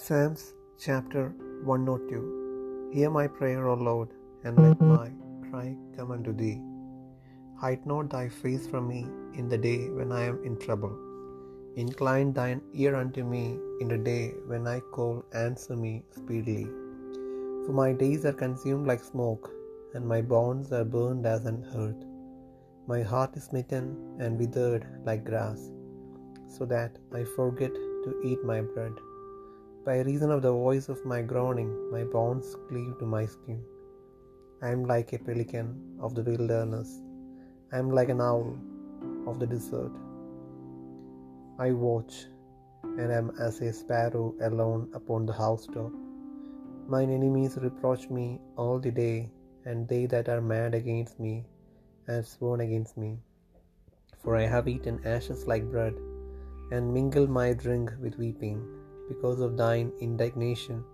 Psalms chapter 102 Hear my prayer, O Lord, and let my cry come unto thee. Hide not thy face from me in the day when I am in trouble. Incline thine ear unto me in the day when I call, answer me speedily. For my days are consumed like smoke, and my bones are burned as an hearth. My heart is smitten and withered like grass, so that I forget to eat my bread. By reason of the voice of my groaning, my bones cleave to my skin. I am like a pelican of the wilderness. I am like an owl of the desert. I watch and am as a sparrow alone upon the housetop. Mine enemies reproach me all the day, and they that are mad against me have sworn against me. For I have eaten ashes like bread, and mingled my drink with weeping, because of thine indignation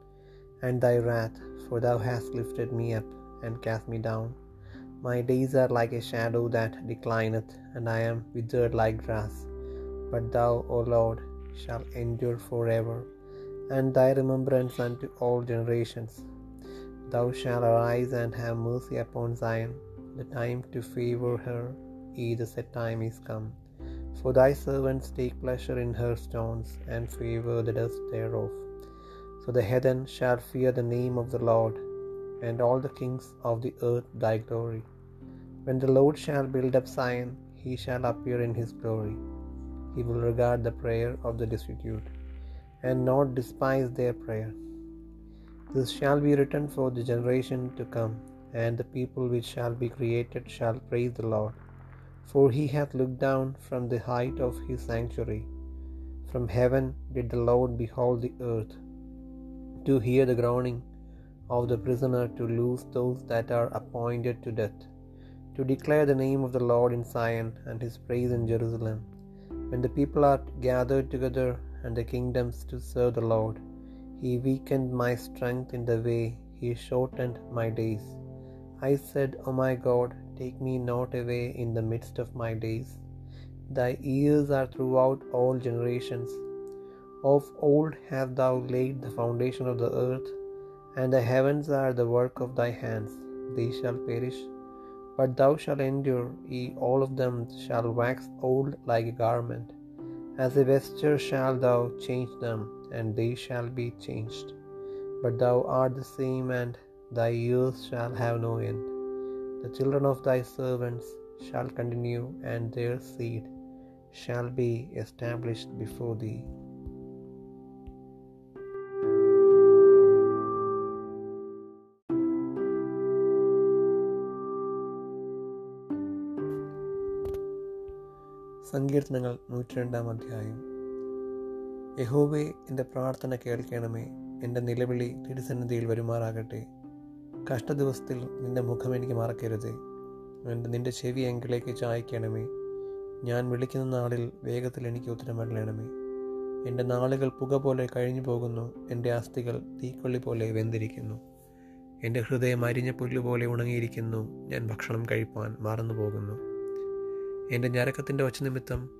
and thy wrath, for thou hast lifted me up and cast me down. My days are like a shadow that declineth, and I am withered like grass. But thou, O Lord, shalt endure for ever, and thy remembrance unto all generations. Thou shalt arise and have mercy upon Zion. The time to favor her, ye the set time is come. For thy servants take pleasure in her stones, and favor the dust thereof. So the heathen shall fear the name of the Lord, and all the kings of the earth thy glory. When the Lord shall build up Zion, he shall appear in his glory. He will regard the prayer of the destitute, and not despise their prayer. This shall be written for the generation to come, and the people which shall be created shall praise the Lord. For he hath looked down from the height of his sanctuary. From heaven did the Lord behold the earth, to hear the groaning of the prisoner, to loose those that are appointed to death, to declare the name of the Lord in Zion, and his praise in Jerusalem. When the people are gathered together, and the kingdoms to serve the Lord, he weakened my strength in the way, he shortened my days. I said, O my God, take me not away in the midst of my days. Thy ears are throughout all generations. Of old hast thou laid the foundation of the earth, and the heavens are the work of thy hands. They shall perish, but thou shalt endure, ye all of them shall wax old like a garment. As a vesture shalt thou change them, and they shall be changed. But thou art the same, and thy years shall have no end. The children of thy servants shall continue, and their seed shall be established before thee. സങ്കീർത്തനങ്ങൾ നൂറ്റിരണ്ടാം അധ്യായം യഹോവേ എന്റെ പ്രാർത്ഥന കേൾക്കണമേ എന്റെ നിലവിളി തിരുസന്നിധിയിൽ വരുമാറാകട്ടെ കഷ്ടദിവസത്തിൽ നിന്റെ മുഖം എനിക്ക് മറക്കരുത്. എന്റെ നിന്റെ ചെവി എങ്കിലേക്ക് ചായ്ക്കണമേ. ഞാൻ വിളിക്കുന്ന നാളിൽ വേഗത്തിൽ എനിക്ക് ഉത്തരം വരണമേ എന്റെ നാളുകൾ പുക പോലെ കഴിഞ്ഞു പോകുന്നു. എന്റെ അസ്ഥികൾ തീക്കൊള്ളി പോലെ വെന്തിരിക്കുന്നു. എന്റെ ഹൃദയം അരിഞ്ഞ പുല്ലുപോലെ ഉണങ്ങിയിരിക്കുന്നു. ഞാൻ ഭക്ഷണം കഴിപ്പാൻ മറന്നു പോകുന്നു. എന്റെ ഞരക്കത്തിന്റെ ഒച്ച നിമിത്തം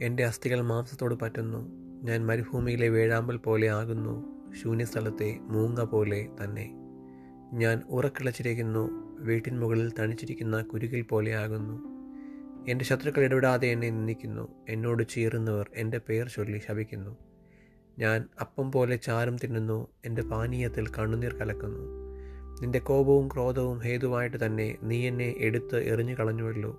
എന്റെ അസ്ഥികൾ മാംസത്തോട് പറ്റുന്നു. ഞാൻ മരുഭൂമിയിലെ വേഴാമ്പൽ പോലെ ആകുന്നു. ശൂന്യസ്ഥലത്തെ മൂങ്ങ പോലെ തന്നെ. ഞാൻ ഉറക്കിളച്ചിരിക്കുന്നു വീട്ടിൻ മുകളിൽ തണിച്ചിരിക്കുന്ന കുരുകിൽ പോലെയാകുന്നു എന്റെ ശത്രുക്കൾ ഇടപെടാതെ എന്നെ നിന്ദിക്കുന്നു എന്നോട് ചീറുന്നവർ എന്റെ പേർ ചൊല്ലി ശപിക്കുന്നു. ഞാൻ അപ്പം പോലെ ചാരം തിന്നുന്നു എന്റെ പാനീയത്തിൽ കണ്ണുനീർ കലക്കുന്നു. നിന്റെ കോപവും ക്രോധവും ഹേതുവായിട്ട് തന്നെ നീ എന്നെ എടുത്ത് എറിഞ്ഞു കളഞ്ഞുവല്ലോ.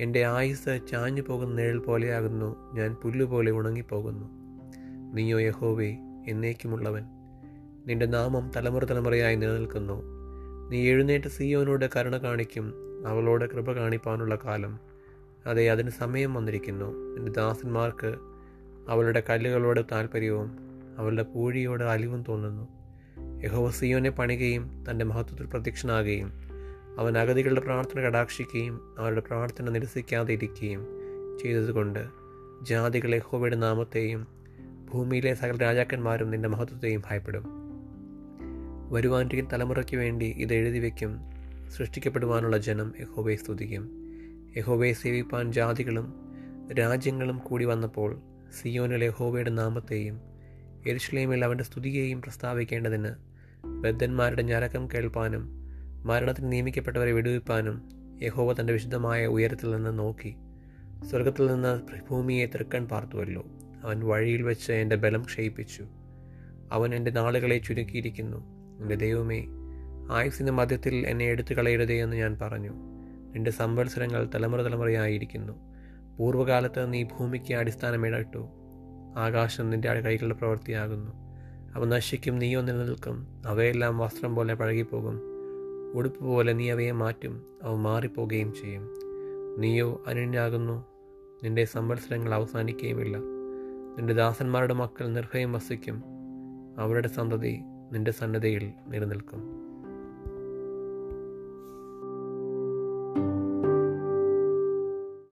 എന്റെ ആയുസ് ചാഞ്ഞു പോകുന്ന നിഴൽ പോലെയാകുന്നു ഞാൻ പുല്ലുപോലെ ഉണങ്ങിപ്പോകുന്നു. നീയോ യഹോവേ എന്നേക്കുമുള്ളവൻ. നിന്റെ നാമം തലമുറ തലമുറയായി നിലനിൽക്കുന്നു. നീ എഴുന്നേറ്റ് സിയോനോട് കരുണ കാണിക്കും. അവളോട് കൃപ കാണിപ്പാനുള്ള കാലം. അതെ അതിന് സമയം വന്നിരിക്കുന്നു. എന്റെ ദാസന്മാർക്ക് അവളുടെ കല്ലുകളോട് താല്പര്യവും അവളുടെ പൂഴിയോട് അലിവും തോന്നുന്നു. യഹോവ സിയോനെ പണികയും തന്റെ മഹത്വത്തിൽ പ്രത്യക്ഷനാകുകയും അവൻ അഗതികളുടെ പ്രാർത്ഥന കടാക്ഷിക്കുകയും അവരുടെ പ്രാർത്ഥന നിരസിക്കാതെ ഇരിക്കുകയും ചെയ്തതുകൊണ്ട് ജാതികൾ യഹോവയുടെ നാമത്തെയും ഭൂമിയിലെ സകല രാജാക്കന്മാരും നിന്റെ മഹത്വത്തെയും ഭയപ്പെടും. വരുവാനിരിക്കുന്ന തലമുറയ്ക്ക് വേണ്ടി ഇത് എഴുതി വയ്ക്കും. സൃഷ്ടിക്കപ്പെടുവാനുള്ള ജനം യഹോബയെ സ്തുതിക്കും. യഹോബയെ സേവിപ്പാൻ ജാതികളും രാജ്യങ്ങളും കൂടി വന്നപ്പോൾ സിയോനിൽ യഹോബയുടെ നാമത്തെയും എരുഷ്ലേമിൽ അവന്റെ സ്തുതിയെയും പ്രസ്താവിക്കേണ്ടതിന് ബദ്ധന്മാരുടെ ഞരക്കം കേൾപ്പാനും മരണത്തിന് നിയമിക്കപ്പെട്ടവരെ വിടുവിപ്പാനും യഹോവ തന്റെ വിശുദ്ധമായ ഉയരത്തിൽ നിന്ന് നോക്കി സ്വർഗത്തിൽ നിന്ന് ഭൂമിയെ തൃക്കൺ പാർത്തുവല്ലോ. അവൻ വഴിയിൽ വെച്ച് എന്റെ ബലം ക്ഷയിപ്പിച്ചു. അവൻ എന്റെ നാളുകളെ ചുരുക്കിയിരിക്കുന്നു. എന്റെ ദൈവമേ ആയുസിന്റെ മധ്യത്തിൽ എന്നെ എടുത്തു കളയരുതേ എന്ന് ഞാൻ പറഞ്ഞു. നിന്റെ സംവത്സരങ്ങൾ തലമുറ തലമുറയായിരിക്കുന്നു. പൂർവകാലത്ത് നീ ഭൂമിക്ക് അടിസ്ഥാനമിടട്ടു ആകാശം നിന്റെ കൈകളുടെ പ്രവൃത്തിയാകുന്നു. അവ നശിക്കും നീയോ നിലനിൽക്കും. അവയെല്ലാം വസ്ത്രം പോലെ പഴകിപ്പോകും. ഉടുപ്പ് പോലെ നീ അവയെ മാറ്റും. അവ മാറിപ്പോകുകയും ചെയ്യും. നീയോ അനന്യാകുന്നു നിന്റെ സംവത്സരങ്ങൾ അവസാനിക്കുകയുമില്ല. നിന്റെ ദാസന്മാരുടെ മക്കൾ നിർഭയം വസിക്കും. അവരുടെ സന്തതി നിന്റെ സന്നദ്ധയിൽ നിലനിൽക്കും.